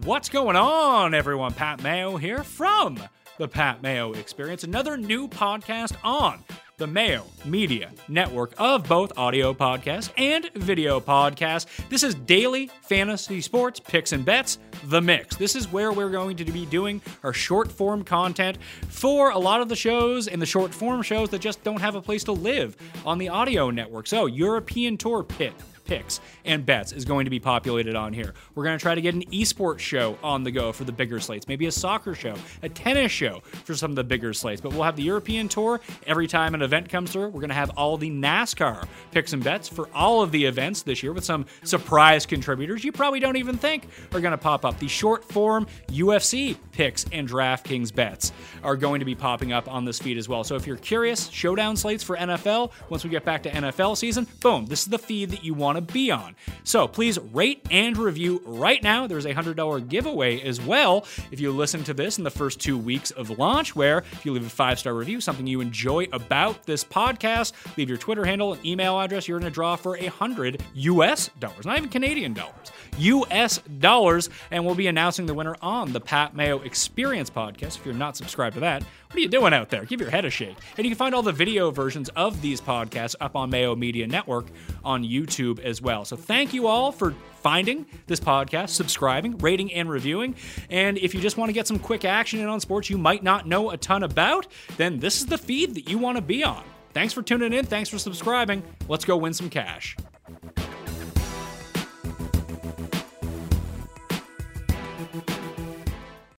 What's going on, everyone? Pat Mayo here from the Pat Mayo Experience, another new podcast on the Mayo Media Network of both audio podcasts and video podcasts. This is daily fantasy sports picks and bets, the mix. This is where we're going to be doing our short form content for a lot of the shows and the short form shows that just don't have a place to live on the audio network. So, European Tour Pit picks and bets is going to be populated on here. We're going to try to get an esports show on the go for the bigger slates, maybe a soccer show, a tennis show for some of the bigger slates. But we'll have the European Tour every time an event comes through. We're going to have all the NASCAR picks and bets for all of the events this year with some surprise contributors you probably don't even think are going to pop up. The short form UFC picks and DraftKings bets are going to be popping up on this feed as well. So if you're curious, showdown slates for NFL, once we get back to NFL season, boom, this is the feed that you want to be on. So please rate and review right now. There's a $100 giveaway as well if you listen to this in the first two weeks of launch, where if you leave a five star review, something you enjoy about this podcast, leave your Twitter handle and email address, you're in a draw for a hundred US dollars, not even Canadian dollars, US dollars. And we'll be announcing the winner on the Pat Mayo Experience podcast. If you're not subscribed to that, what are you doing out there? Give your head a shake. And you can find all the video versions of these podcasts up on Mayo Media Network on YouTube as well. So thank you all for finding this podcast, subscribing, rating, and reviewing. And if you just want to get some quick action in on sports you might not know a ton about, then this is the feed that you want to be on. Thanks for tuning in. Thanks for subscribing. Let's go win some cash.